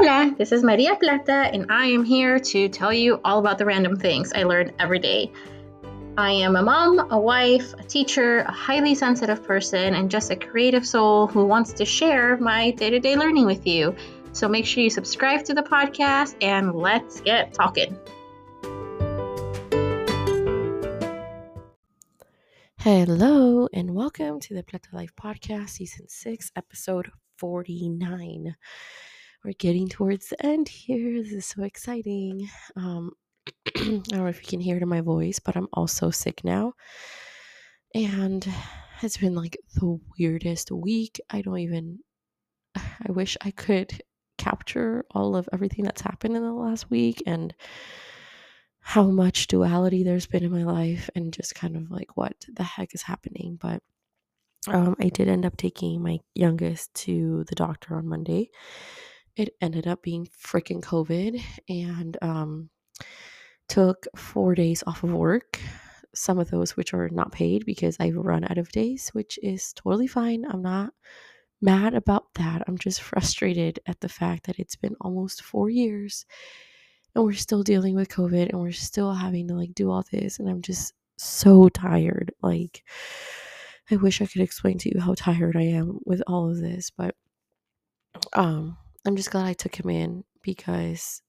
Hola, this is Maria Plata, and I am here to tell you all about the random things I learn every day. I am a mom, a wife, a teacher, a highly sensitive person, and just a creative soul who wants to share my day to day learning with you. So make sure you subscribe to the podcast and let's get talking. Hello, and welcome to the Plata Life Podcast, Season 6, Episode 49 we're getting towards the end here. This is so exciting. Um, I don't know if you can hear it in my voice, but I'm also sick now. And it's been like the weirdest week. I don't even, I wish I could capture all of everything that's happened in the last week and how much duality there's been in my life and just kind of like what the heck is happening. But um, I did end up taking my youngest to the doctor on Monday it ended up being freaking COVID and um, took four days off of work. Some of those which are not paid because I've run out of days, which is totally fine. I'm not mad about that. I'm just frustrated at the fact that it's been almost four years and we're still dealing with COVID and we're still having to like do all this. And I'm just so tired. Like, I wish I could explain to you how tired I am with all of this, but um I'm just glad I took him in because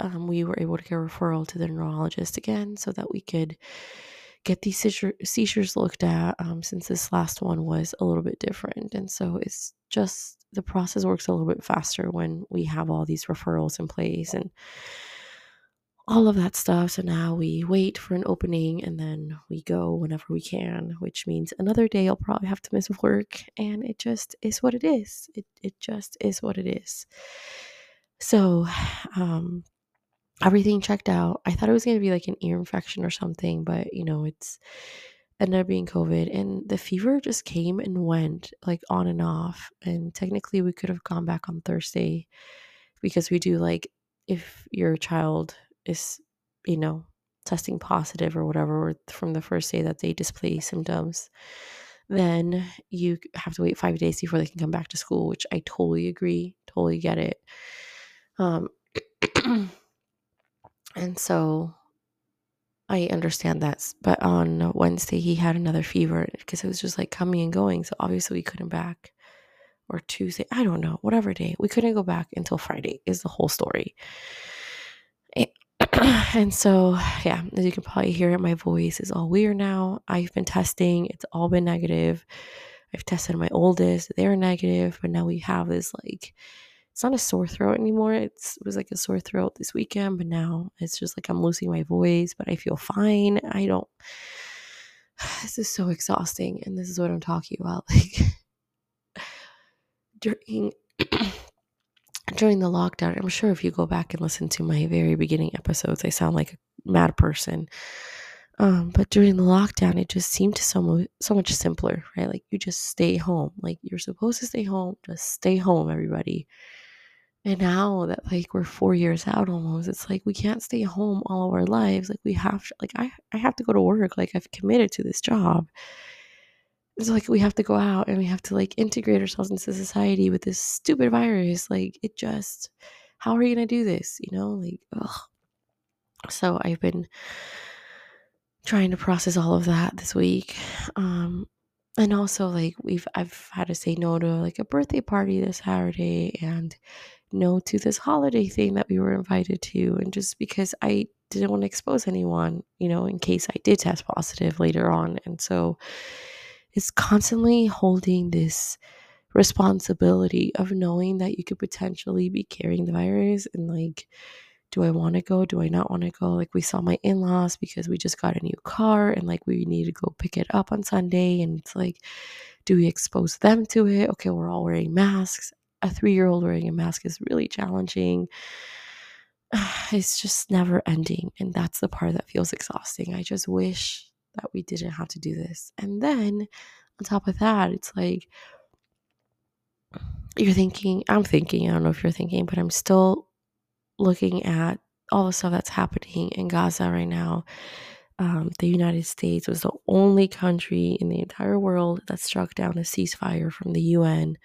um, we were able to get a referral to the neurologist again so that we could get these seizure, seizures looked at um, since this last one was a little bit different. And so it's just the process works a little bit faster when we have all these referrals in place and all of that stuff. So now we wait for an opening and then we go whenever we can, which means another day I'll probably have to miss work. And it just is what it is. It, it just is what it is. So, um, everything checked out. I thought it was going to be like an ear infection or something, but you know, it's ended up being COVID. And the fever just came and went like on and off. And technically, we could have gone back on Thursday because we do like if your child is, you know, testing positive or whatever from the first day that they display symptoms, then you have to wait five days before they can come back to school, which I totally agree, totally get it. Um, and so I understand that. But on Wednesday, he had another fever because it was just like coming and going. So obviously, we couldn't back. Or Tuesday, I don't know, whatever day. We couldn't go back until Friday, is the whole story. and so, yeah, as you can probably hear it, my voice is all weird now. I've been testing, it's all been negative. I've tested my oldest, they're negative, but now we have this like, it's not a sore throat anymore. It's, it was like a sore throat this weekend, but now it's just like I'm losing my voice, but I feel fine. I don't, this is so exhausting. And this is what I'm talking about. Like, during during the lockdown, I'm sure if you go back and listen to my very beginning episodes, I sound like a mad person. Um, but during the lockdown, it just seemed so so much simpler, right? Like you just stay home. Like you're supposed to stay home, just stay home, everybody. And now that like we're four years out almost, it's like we can't stay home all of our lives. Like we have, to, like I, I have to go to work. Like I've committed to this job, it's like we have to go out and we have to like integrate ourselves into society with this stupid virus. Like it just, how are you gonna do this? You know, like ugh. So I've been trying to process all of that this week. Um, and also like we've I've had to say no to like a birthday party this Saturday and no to this holiday thing that we were invited to and just because I didn't want to expose anyone, you know, in case I did test positive later on. And so is constantly holding this responsibility of knowing that you could potentially be carrying the virus and like do I want to go? Do I not want to go? Like we saw my in-laws because we just got a new car and like we need to go pick it up on Sunday and it's like do we expose them to it? Okay, we're all wearing masks. A 3-year-old wearing a mask is really challenging. It's just never ending and that's the part that feels exhausting. I just wish that we didn't have to do this. And then on top of that, it's like you're thinking, I'm thinking, I don't know if you're thinking, but I'm still looking at all the stuff that's happening in Gaza right now. um, the United States was the only country in the entire world that struck down a ceasefire from the UN.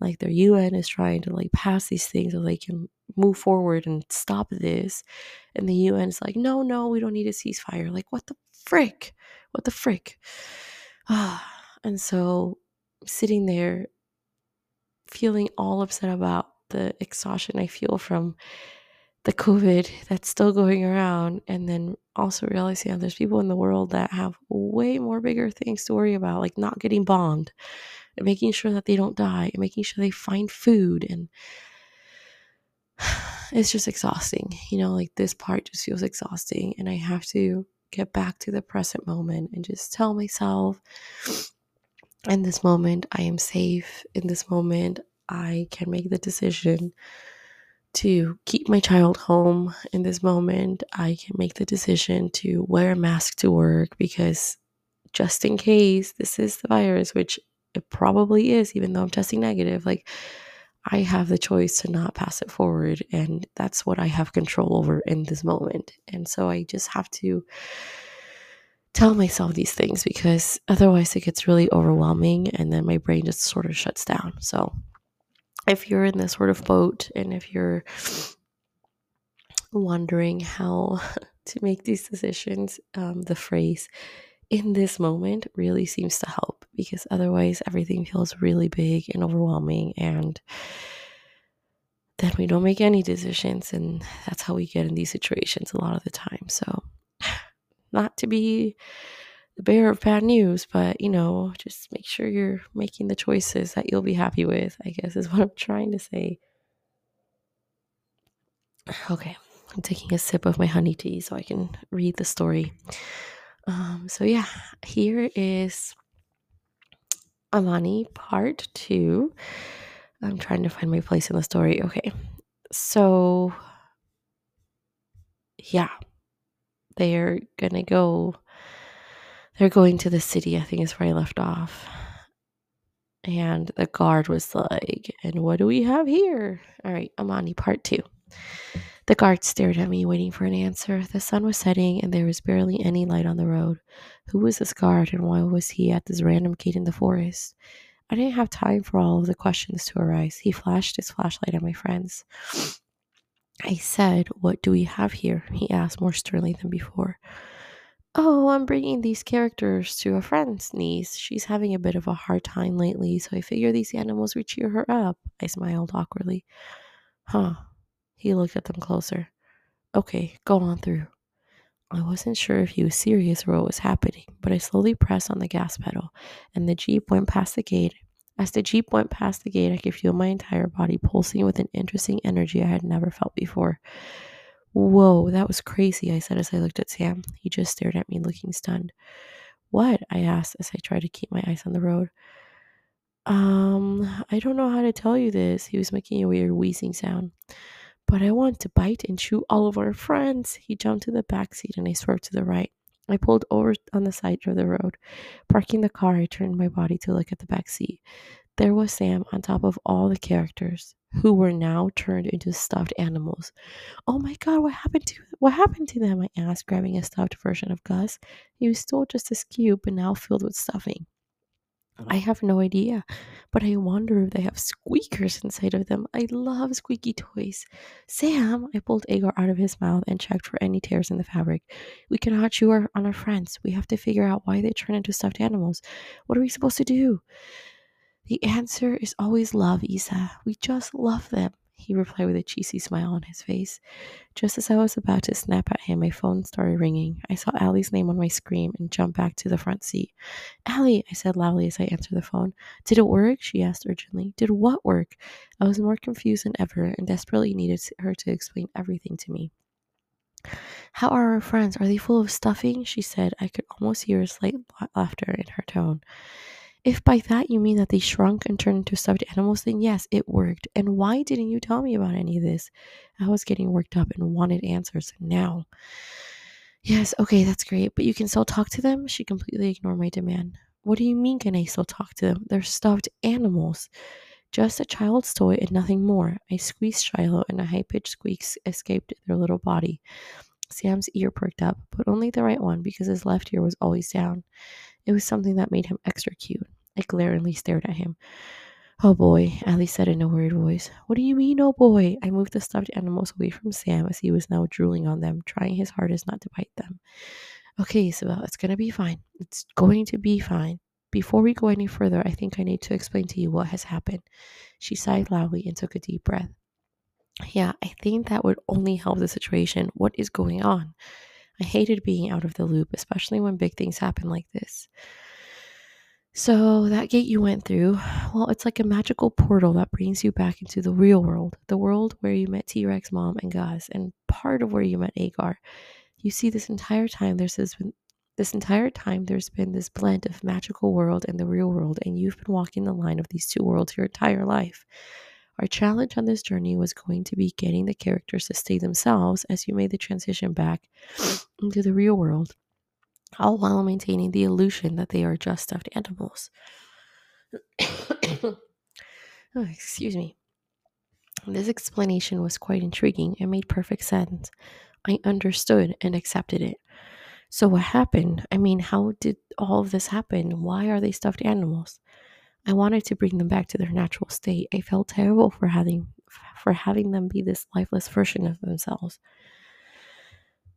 Like their UN is trying to like pass these things so they can move forward and stop this. And the UN is like, no, no, we don't need a ceasefire. Like, what the frick? What the frick? and so sitting there feeling all upset about the exhaustion I feel from the COVID that's still going around, and then also realizing there's people in the world that have way more bigger things to worry about, like not getting bombed, and making sure that they don't die, and making sure they find food, and it's just exhausting. You know, like this part just feels exhausting, and I have to get back to the present moment and just tell myself in this moment I am safe. In this moment, I can make the decision to keep my child home in this moment. I can make the decision to wear a mask to work because just in case this is the virus, which it probably is, even though I'm testing negative, like I have the choice to not pass it forward. And that's what I have control over in this moment. And so I just have to tell myself these things because otherwise it gets really overwhelming and then my brain just sort of shuts down. So if you're in this sort of boat and if you're wondering how to make these decisions, um, the phrase in this moment really seems to help because otherwise everything feels really big and overwhelming and then we don't make any decisions and that's how we get in these situations a lot of the time so not to be the bearer of bad news, but you know, just make sure you're making the choices that you'll be happy with, I guess is what I'm trying to say. Okay, I'm taking a sip of my honey tea so I can read the story. Um, so, yeah, here is Amani part two. I'm trying to find my place in the story. Okay, so yeah, they're gonna go they're going to the city, I think is where I left off. And the guard was like, And what do we have here? All right, Amani, part two. The guard stared at me, waiting for an answer. The sun was setting, and there was barely any light on the road. Who was this guard, and why was he at this random gate in the forest? I didn't have time for all of the questions to arise. He flashed his flashlight at my friends. I said, What do we have here? He asked more sternly than before. Oh, I'm bringing these characters to a friend's niece. She's having a bit of a hard time lately, so I figure these animals would cheer her up. I smiled awkwardly. Huh. He looked at them closer. Okay, go on through. I wasn't sure if he was serious or what was happening, but I slowly pressed on the gas pedal, and the Jeep went past the gate. As the Jeep went past the gate, I could feel my entire body pulsing with an interesting energy I had never felt before. Whoa, that was crazy, I said as I looked at Sam. He just stared at me, looking stunned. What? I asked as I tried to keep my eyes on the road. Um, I don't know how to tell you this. He was making a weird wheezing sound. But I want to bite and chew all of our friends. He jumped to the back seat and I swerved to the right. I pulled over on the side of the road. Parking the car, I turned my body to look at the back seat. There was Sam on top of all the characters who were now turned into stuffed animals. Oh my god, what happened to what happened to them? I asked, grabbing a stuffed version of Gus. He was still just as cute, but now filled with stuffing. I mm-hmm. have no idea, but I wonder if they have squeakers inside of them. I love squeaky toys. Sam, I pulled Agar out of his mouth and checked for any tears in the fabric. We cannot chew our, on our friends. We have to figure out why they turn into stuffed animals. What are we supposed to do? The answer is always love, Isa. We just love them, he replied with a cheesy smile on his face. Just as I was about to snap at him, my phone started ringing. I saw Allie's name on my screen and jumped back to the front seat. Allie, I said loudly as I answered the phone. Did it work? She asked urgently. Did what work? I was more confused than ever and desperately needed her to explain everything to me. How are our friends? Are they full of stuffing? She said. I could almost hear a slight laughter in her tone. If by that you mean that they shrunk and turned into stuffed animals, then yes, it worked. And why didn't you tell me about any of this? I was getting worked up and wanted answers now. Yes, okay, that's great, but you can still talk to them? She completely ignored my demand. What do you mean, can I still talk to them? They're stuffed animals. Just a child's toy and nothing more. I squeezed Shiloh and a high pitched squeak escaped their little body. Sam's ear perked up, but only the right one because his left ear was always down. It was something that made him extra cute. I glaringly stared at him. Oh boy, Allie said in a worried voice. What do you mean, oh boy? I moved the stuffed animals away from Sam as he was now drooling on them, trying his hardest not to bite them. Okay, Isabel, it's gonna be fine. It's going to be fine. Before we go any further, I think I need to explain to you what has happened. She sighed loudly and took a deep breath. Yeah, I think that would only help the situation. What is going on? I hated being out of the loop, especially when big things happen like this. So, that gate you went through, well, it's like a magical portal that brings you back into the real world, the world where you met T Rex mom and Gus, and part of where you met Agar. You see, this entire time there's this been this entire time there's been this blend of magical world and the real world, and you've been walking the line of these two worlds your entire life. Our challenge on this journey was going to be getting the characters to stay themselves as you made the transition back into the real world all while maintaining the illusion that they are just stuffed animals. oh, excuse me. This explanation was quite intriguing and made perfect sense. I understood and accepted it. So, what happened? I mean, how did all of this happen? Why are they stuffed animals? I wanted to bring them back to their natural state. I felt terrible for having for having them be this lifeless version of themselves.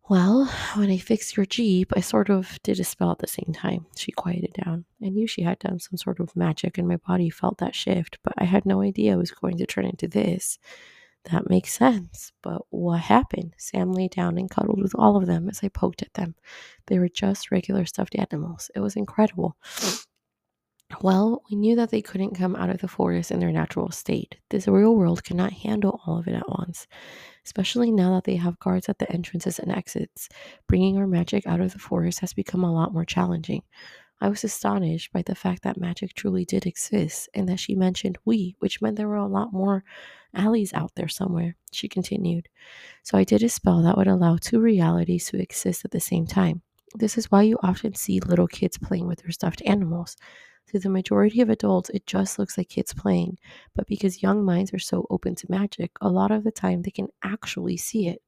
Well, when I fixed your Jeep, I sort of did a spell at the same time. She quieted down. I knew she had done some sort of magic, and my body felt that shift, but I had no idea it was going to turn into this. That makes sense. But what happened? Sam lay down and cuddled with all of them as I poked at them. They were just regular stuffed animals. It was incredible. Well, we knew that they couldn't come out of the forest in their natural state. This real world cannot handle all of it at once, especially now that they have guards at the entrances and exits. Bringing our magic out of the forest has become a lot more challenging. I was astonished by the fact that magic truly did exist and that she mentioned we, which meant there were a lot more Allies out there somewhere. She continued. So I did a spell that would allow two realities to exist at the same time. This is why you often see little kids playing with their stuffed animals. To the majority of adults, it just looks like kids playing, but because young minds are so open to magic, a lot of the time they can actually see it.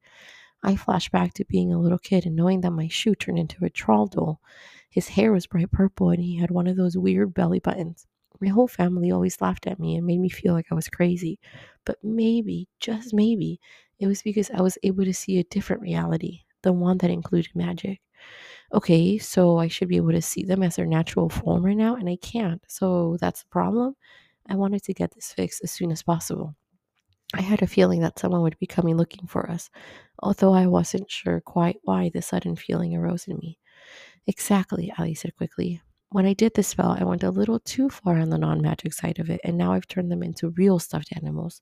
I flash back to being a little kid and knowing that my shoe turned into a troll doll. His hair was bright purple and he had one of those weird belly buttons. My whole family always laughed at me and made me feel like I was crazy. But maybe, just maybe, it was because I was able to see a different reality, the one that included magic okay, so I should be able to see them as their natural form right now, and I can't. So that's the problem. I wanted to get this fixed as soon as possible. I had a feeling that someone would be coming looking for us, although I wasn't sure quite why the sudden feeling arose in me. Exactly, Allie said quickly. When I did the spell, I went a little too far on the non magic side of it, and now I've turned them into real stuffed animals,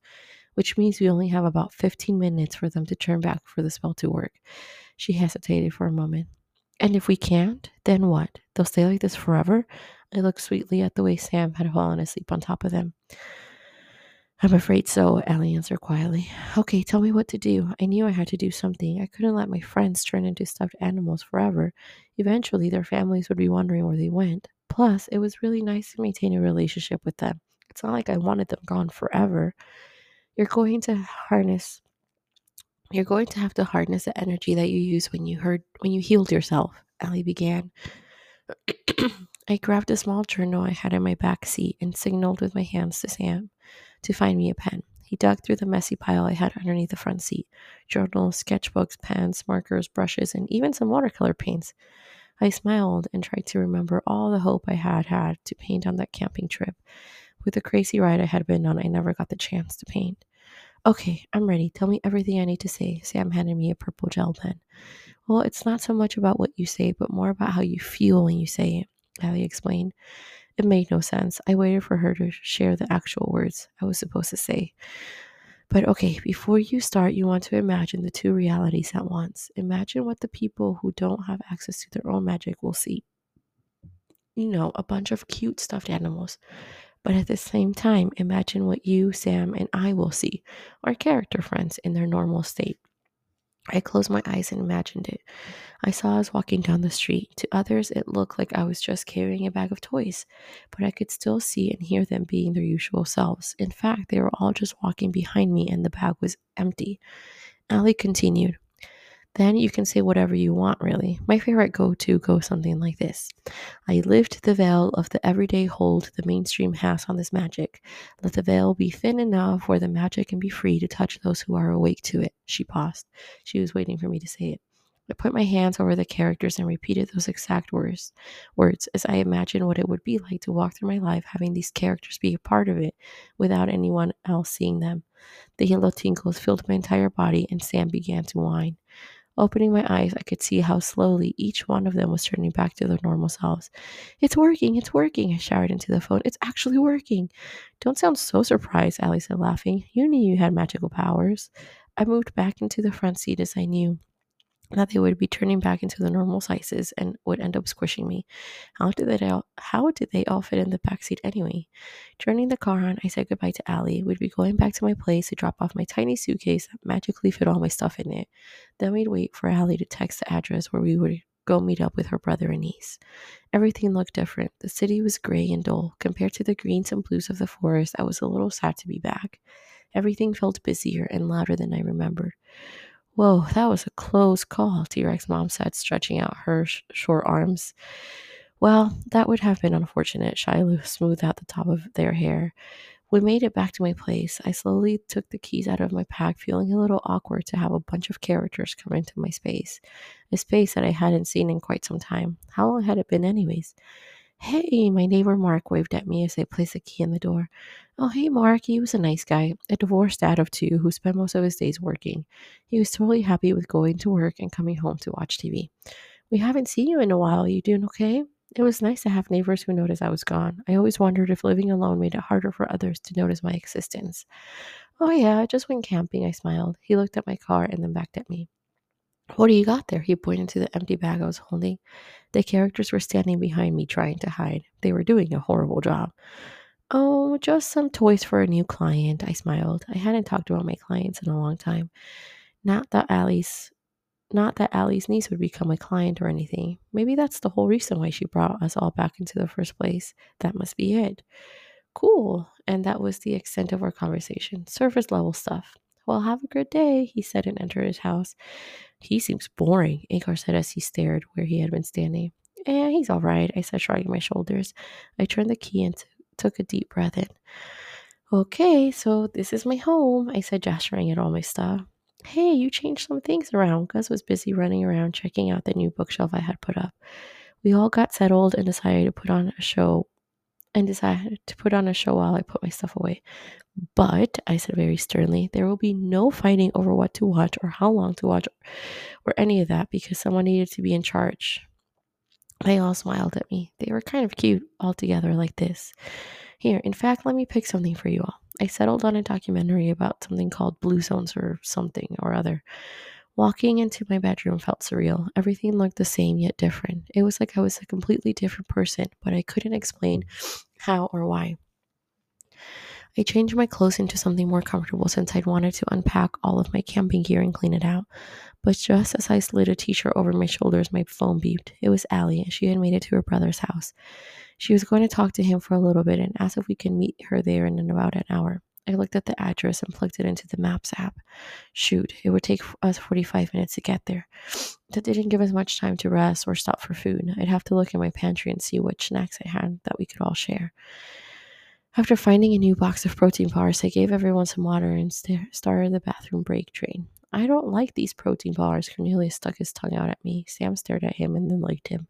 which means we only have about 15 minutes for them to turn back for the spell to work. She hesitated for a moment. And if we can't, then what? They'll stay like this forever? I looked sweetly at the way Sam had fallen asleep on top of them. I'm afraid so, Allie answered quietly. Okay, tell me what to do. I knew I had to do something. I couldn't let my friends turn into stuffed animals forever. Eventually, their families would be wondering where they went. Plus, it was really nice to maintain a relationship with them. It's not like I wanted them gone forever. You're going to harness you're going to have to harness the energy that you used when you heard when you healed yourself. Allie began. I grabbed a small journal I had in my back seat and signaled with my hands to Sam to find me a pen. He dug through the messy pile I had underneath the front seat journals, sketchbooks, pens, markers, brushes, and even some watercolor paints. I smiled and tried to remember all the hope I had had to paint on that camping trip. With the crazy ride I had been on, I never got the chance to paint. Okay, I'm ready. Tell me everything I need to say. Sam handed me a purple gel pen. Well, it's not so much about what you say, but more about how you feel when you say it, Allie explained. It made no sense. I waited for her to share the actual words I was supposed to say. But okay, before you start, you want to imagine the two realities at once. Imagine what the people who don't have access to their own magic will see. You know, a bunch of cute stuffed animals. But at the same time, imagine what you, Sam, and I will see our character friends in their normal state. I closed my eyes and imagined it. I saw us walking down the street. To others, it looked like I was just carrying a bag of toys, but I could still see and hear them being their usual selves. In fact, they were all just walking behind me, and the bag was empty. Allie continued. Then you can say whatever you want, really. My favorite go to goes something like this I lift the veil of the everyday hold the mainstream has on this magic. Let the veil be thin enough where the magic can be free to touch those who are awake to it. She paused. She was waiting for me to say it. I put my hands over the characters and repeated those exact words, words as I imagined what it would be like to walk through my life having these characters be a part of it without anyone else seeing them. The yellow tingles filled my entire body and Sam began to whine. Opening my eyes, I could see how slowly each one of them was turning back to their normal selves. It's working, it's working, I shouted into the phone. It's actually working. Don't sound so surprised, Allie said, laughing. You knew you had magical powers. I moved back into the front seat as I knew that they would be turning back into the normal sizes and would end up squishing me. How did they all, how did they all fit in the back seat anyway? Turning the car on, I said goodbye to Allie. We'd be going back to my place to drop off my tiny suitcase that magically fit all my stuff in it. Then we'd wait for Allie to text the address where we would go meet up with her brother and niece. Everything looked different. The city was gray and dull. Compared to the greens and blues of the forest, I was a little sad to be back. Everything felt busier and louder than I remembered. Whoa, that was a close call, T Rex mom said, stretching out her sh- short arms. Well, that would have been unfortunate. Shiloh smoothed out the top of their hair. We made it back to my place. I slowly took the keys out of my pack, feeling a little awkward to have a bunch of characters come into my space, a space that I hadn't seen in quite some time. How long had it been, anyways? Hey, my neighbor Mark waved at me as I placed a key in the door. Oh, hey, Mark. He was a nice guy, a divorced dad of two who spent most of his days working. He was totally happy with going to work and coming home to watch TV. We haven't seen you in a while. You doing okay? It was nice to have neighbors who noticed I was gone. I always wondered if living alone made it harder for others to notice my existence. Oh, yeah, I just went camping, I smiled. He looked at my car and then backed at me. What do you got there? He pointed to the empty bag I was holding. The characters were standing behind me trying to hide. They were doing a horrible job. Oh, just some toys for a new client. I smiled. I hadn't talked about my clients in a long time. Not that Allie's not that Allie's niece would become a client or anything. Maybe that's the whole reason why she brought us all back into the first place. That must be it. Cool. And that was the extent of our conversation. Surface level stuff. Well, have a good day, he said and entered his house. He seems boring, Agar said as he stared where he had been standing. Eh, he's all right, I said, shrugging my shoulders. I turned the key and t- took a deep breath in. Okay, so this is my home, I said, gesturing at all my stuff. Hey, you changed some things around. Gus was busy running around checking out the new bookshelf I had put up. We all got settled and decided to put on a show and decided to put on a show while I put my stuff away. But, I said very sternly, there will be no fighting over what to watch or how long to watch or any of that because someone needed to be in charge. They all smiled at me. They were kind of cute all together like this. Here, in fact, let me pick something for you all. I settled on a documentary about something called Blue Zones or something or other. Walking into my bedroom felt surreal. Everything looked the same yet different. It was like I was a completely different person, but I couldn't explain how or why. I changed my clothes into something more comfortable since I'd wanted to unpack all of my camping gear and clean it out. But just as I slid a t shirt over my shoulders, my phone beeped. It was Allie, and she had made it to her brother's house. She was going to talk to him for a little bit and asked if we could meet her there in about an hour. I looked at the address and plugged it into the Maps app. Shoot, it would take us 45 minutes to get there. That didn't give us much time to rest or stop for food. I'd have to look in my pantry and see which snacks I had that we could all share. After finding a new box of protein bars, I gave everyone some water and st- started the bathroom break train. I don't like these protein bars. Cornelius stuck his tongue out at me. Sam stared at him and then liked him.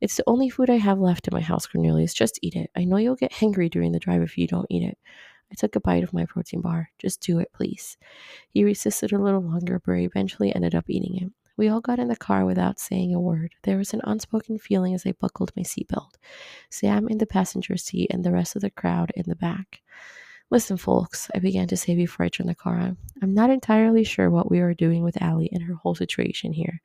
It's the only food I have left in my house, Cornelius. Just eat it. I know you'll get hungry during the drive if you don't eat it. I took a bite of my protein bar. Just do it, please. He resisted a little longer, but eventually ended up eating it. We all got in the car without saying a word. There was an unspoken feeling as I buckled my seatbelt. Sam in the passenger seat and the rest of the crowd in the back. Listen, folks, I began to say before I turned the car on. I'm not entirely sure what we are doing with Allie and her whole situation here,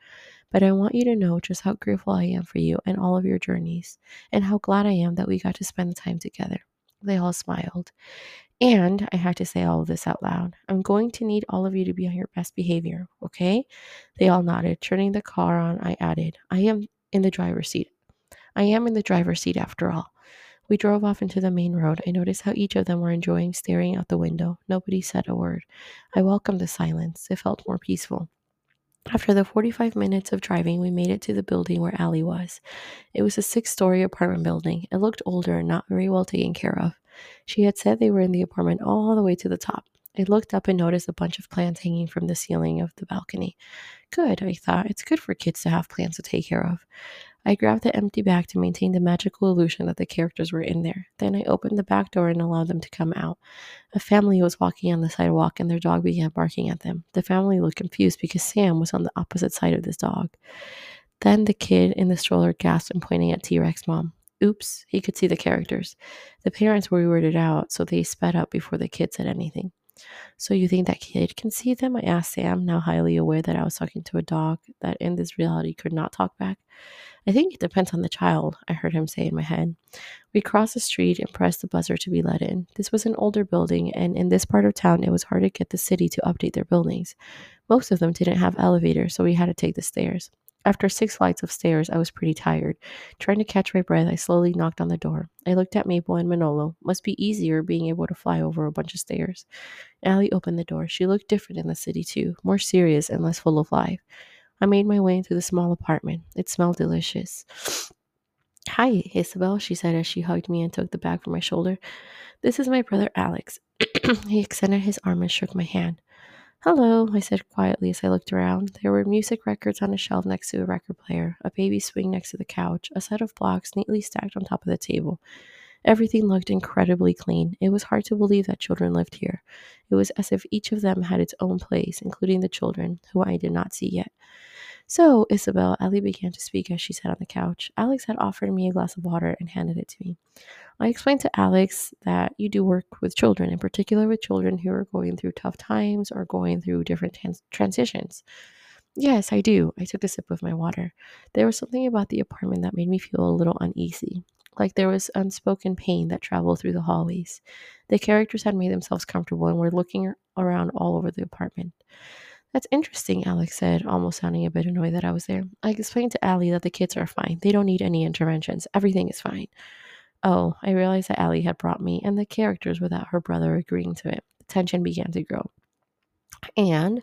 but I want you to know just how grateful I am for you and all of your journeys, and how glad I am that we got to spend the time together. They all smiled. And I had to say all of this out loud. I'm going to need all of you to be on your best behavior, okay? They all nodded. Turning the car on, I added, I am in the driver's seat. I am in the driver's seat after all. We drove off into the main road. I noticed how each of them were enjoying staring out the window. Nobody said a word. I welcomed the silence. It felt more peaceful. After the 45 minutes of driving, we made it to the building where Allie was. It was a six story apartment building. It looked older and not very well taken care of. She had said they were in the apartment all the way to the top. I looked up and noticed a bunch of plants hanging from the ceiling of the balcony. Good, I thought. It's good for kids to have plants to take care of. I grabbed the empty bag to maintain the magical illusion that the characters were in there. Then I opened the back door and allowed them to come out. A family was walking on the sidewalk and their dog began barking at them. The family looked confused because Sam was on the opposite side of this dog. Then the kid in the stroller gasped and pointing at T Rex mom. Oops, he could see the characters. The parents were weirded out, so they sped up before the kid said anything. So you think that kid can see them? I asked Sam, now highly aware that I was talking to a dog that in this reality could not talk back. I think it depends on the child, I heard him say in my head. We crossed the street and pressed the buzzer to be let in. This was an older building, and in this part of town, it was hard to get the city to update their buildings. Most of them didn't have elevators, so we had to take the stairs. After six flights of stairs, I was pretty tired. Trying to catch my breath, I slowly knocked on the door. I looked at Mabel and Manolo. Must be easier being able to fly over a bunch of stairs. Allie opened the door. She looked different in the city, too, more serious and less full of life. I made my way into the small apartment. It smelled delicious. Hi, Isabel, she said as she hugged me and took the bag from my shoulder. This is my brother Alex. he extended his arm and shook my hand. Hello, I said quietly as I looked around. There were music records on a shelf next to a record player, a baby swing next to the couch, a set of blocks neatly stacked on top of the table. Everything looked incredibly clean. It was hard to believe that children lived here. It was as if each of them had its own place, including the children, who I did not see yet. So, Isabel, Ellie began to speak as she sat on the couch. Alex had offered me a glass of water and handed it to me. I explained to Alex that you do work with children, in particular with children who are going through tough times or going through different trans- transitions. Yes, I do. I took a sip of my water. There was something about the apartment that made me feel a little uneasy, like there was unspoken pain that traveled through the hallways. The characters had made themselves comfortable and were looking around all over the apartment. That's interesting, Alex said, almost sounding a bit annoyed that I was there. I explained to Allie that the kids are fine. They don't need any interventions. Everything is fine. Oh, I realized that Allie had brought me and the characters without her brother agreeing to it. The tension began to grow. And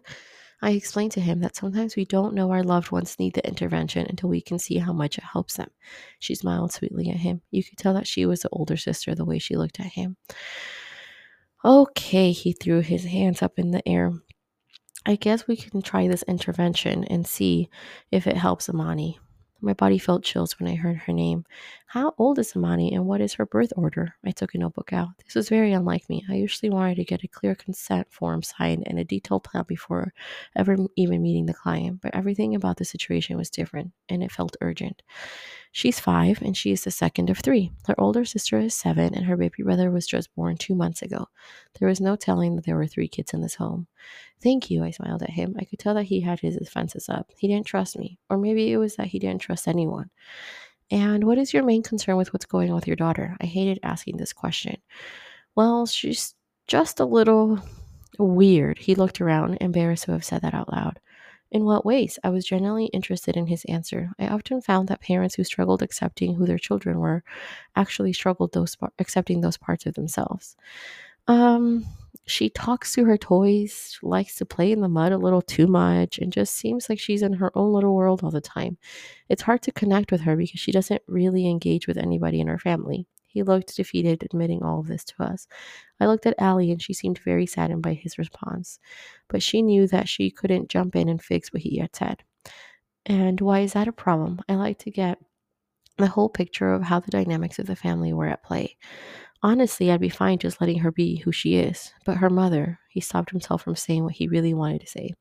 I explained to him that sometimes we don't know our loved ones need the intervention until we can see how much it helps them. She smiled sweetly at him. You could tell that she was the older sister the way she looked at him. Okay, he threw his hands up in the air. I guess we can try this intervention and see if it helps Amani. My body felt chills when I heard her name. How old is Amani and what is her birth order? I took a notebook out. This was very unlike me. I usually wanted to get a clear consent form signed and a detailed plan before ever even meeting the client, but everything about the situation was different and it felt urgent. She's five and she is the second of three. Her older sister is seven and her baby brother was just born two months ago. There was no telling that there were three kids in this home. Thank you, I smiled at him. I could tell that he had his defenses up. He didn't trust me, or maybe it was that he didn't trust anyone. And what is your main concern with what's going on with your daughter? I hated asking this question. Well, she's just a little weird. He looked around, embarrassed to have said that out loud. In what ways? I was genuinely interested in his answer. I often found that parents who struggled accepting who their children were actually struggled those accepting those parts of themselves. Um, she talks to her toys, likes to play in the mud a little too much, and just seems like she's in her own little world all the time. It's hard to connect with her because she doesn't really engage with anybody in her family. He looked defeated, admitting all of this to us. I looked at Allie and she seemed very saddened by his response, but she knew that she couldn't jump in and fix what he had said. And why is that a problem? I like to get the whole picture of how the dynamics of the family were at play. Honestly, I'd be fine just letting her be who she is, but her mother, he stopped himself from saying what he really wanted to say.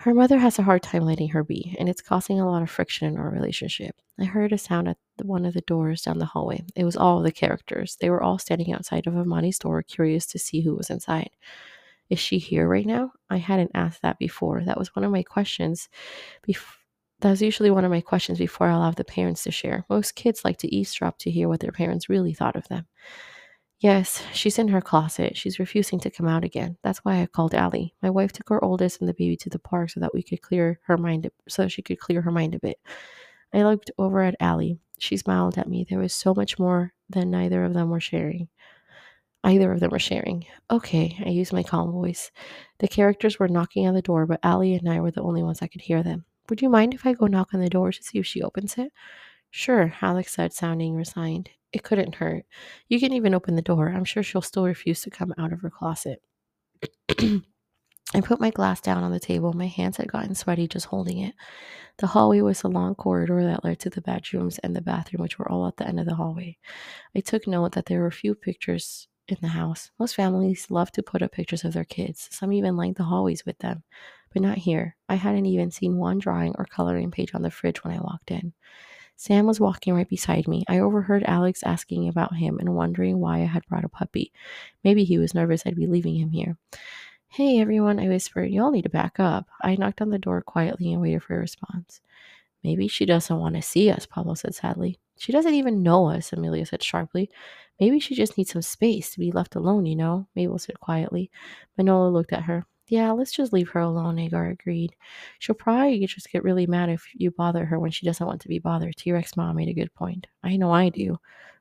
Her mother has a hard time letting her be, and it's causing a lot of friction in our relationship. I heard a sound at one of the doors down the hallway. It was all the characters. They were all standing outside of Amani's door, curious to see who was inside. Is she here right now? I hadn't asked that before. That was one of my questions. Bef- that was usually one of my questions before I allowed the parents to share. Most kids like to eavesdrop to hear what their parents really thought of them. Yes, she's in her closet. She's refusing to come out again. That's why I called Allie. My wife took her oldest and the baby to the park so that we could clear her mind so she could clear her mind a bit. I looked over at Allie. She smiled at me. There was so much more than neither of them were sharing. Either of them were sharing. Okay, I used my calm voice. The characters were knocking on the door, but Allie and I were the only ones that could hear them. Would you mind if I go knock on the door to see if she opens it? Sure, Alex said, sounding resigned. It couldn't hurt. You can even open the door. I'm sure she'll still refuse to come out of her closet. I put my glass down on the table. My hands had gotten sweaty just holding it. The hallway was a long corridor that led to the bedrooms and the bathroom, which were all at the end of the hallway. I took note that there were few pictures in the house. Most families love to put up pictures of their kids. Some even lined the hallways with them, but not here. I hadn't even seen one drawing or coloring page on the fridge when I walked in. Sam was walking right beside me. I overheard Alex asking about him and wondering why I had brought a puppy. Maybe he was nervous I'd be leaving him here. Hey everyone, I whispered. You all need to back up. I knocked on the door quietly and waited for a response. Maybe she doesn't want to see us, Pablo said sadly. She doesn't even know us, Amelia said sharply. Maybe she just needs some space to be left alone, you know, Mabel said quietly. Manola looked at her. Yeah, let's just leave her alone, Agar agreed. She'll probably just get really mad if you bother her when she doesn't want to be bothered. T Rex mom made a good point. I know I do.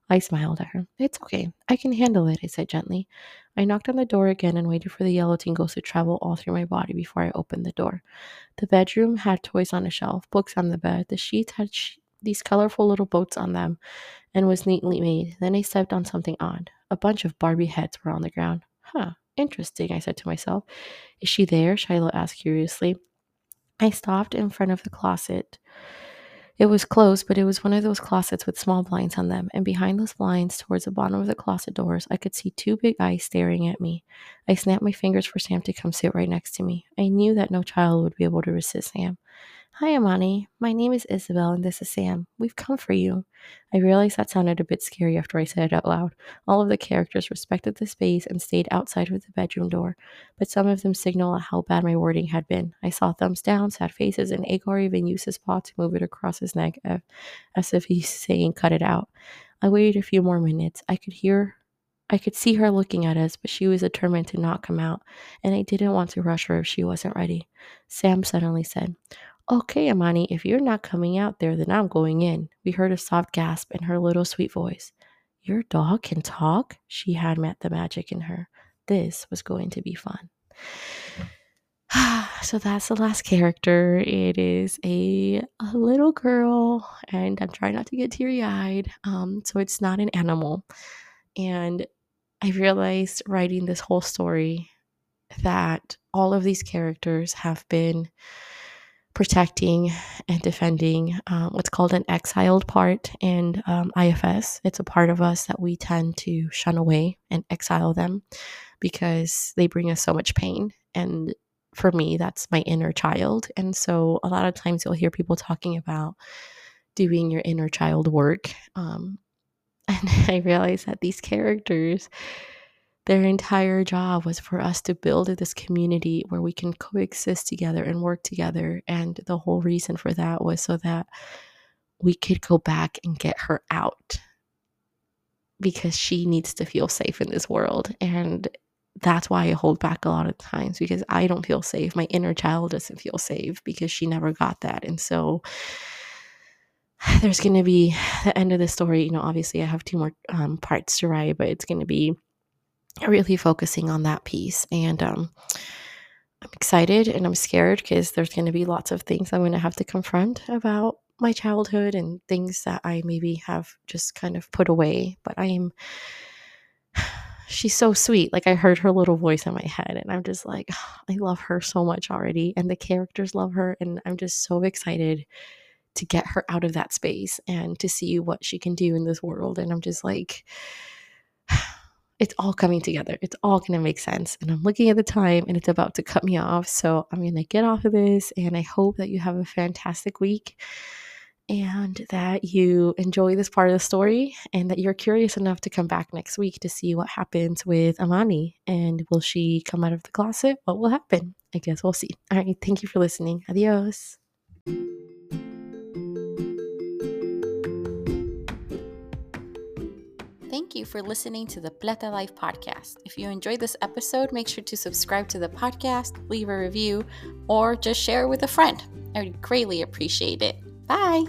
I smiled at her. It's okay. I can handle it, I said gently. I knocked on the door again and waited for the yellow tingles to travel all through my body before I opened the door. The bedroom had toys on a shelf, books on the bed. The sheets had sh- these colorful little boats on them and was neatly made. Then I stepped on something odd. A bunch of Barbie heads were on the ground. Huh, interesting, I said to myself. Is she there? Shiloh asked curiously. I stopped in front of the closet it was closed, but it was one of those closets with small blinds on them, and behind those blinds, towards the bottom of the closet doors, I could see two big eyes staring at me. I snapped my fingers for Sam to come sit right next to me. I knew that no child would be able to resist Sam. Hi, Amani. My name is Isabel, and this is Sam. We've come for you. I realized that sounded a bit scary after I said it out loud. All of the characters respected the space and stayed outside of the bedroom door, but some of them signaled how bad my wording had been. I saw thumbs down, sad faces, and Agar even used his paw to move it across his neck uh, as if he's saying, Cut it out. I waited a few more minutes. I could hear I could see her looking at us, but she was determined to not come out, and I didn't want to rush her if she wasn't ready. Sam suddenly said, Okay, Amani, if you're not coming out there, then I'm going in. We heard a soft gasp in her little sweet voice. Your dog can talk? She had met the magic in her. This was going to be fun. so that's the last character. It is a, a little girl, and I'm trying not to get teary eyed. Um, so it's not an animal. And I realized writing this whole story that all of these characters have been protecting and defending um, what's called an exiled part in um, IFS. It's a part of us that we tend to shun away and exile them because they bring us so much pain. And for me, that's my inner child. And so a lot of times you'll hear people talking about doing your inner child work. Um, and I realize that these characters, their entire job was for us to build this community where we can coexist together and work together. And the whole reason for that was so that we could go back and get her out because she needs to feel safe in this world. And that's why I hold back a lot of times because I don't feel safe. My inner child doesn't feel safe because she never got that. And so there's going to be the end of the story. You know, obviously, I have two more um, parts to write, but it's going to be really focusing on that piece. And um, I'm excited and I'm scared because there's going to be lots of things I'm going to have to confront about my childhood and things that I maybe have just kind of put away. But I am, she's so sweet. Like I heard her little voice in my head and I'm just like, I love her so much already. And the characters love her. And I'm just so excited to get her out of that space and to see what she can do in this world. And I'm just like, it's all coming together. It's all going to make sense. And I'm looking at the time and it's about to cut me off. So I'm going to get off of this. And I hope that you have a fantastic week and that you enjoy this part of the story and that you're curious enough to come back next week to see what happens with Amani. And will she come out of the closet? What will happen? I guess we'll see. All right. Thank you for listening. Adios. Thank you for listening to the Plata Life podcast. If you enjoyed this episode, make sure to subscribe to the podcast, leave a review, or just share it with a friend. I would greatly appreciate it. Bye.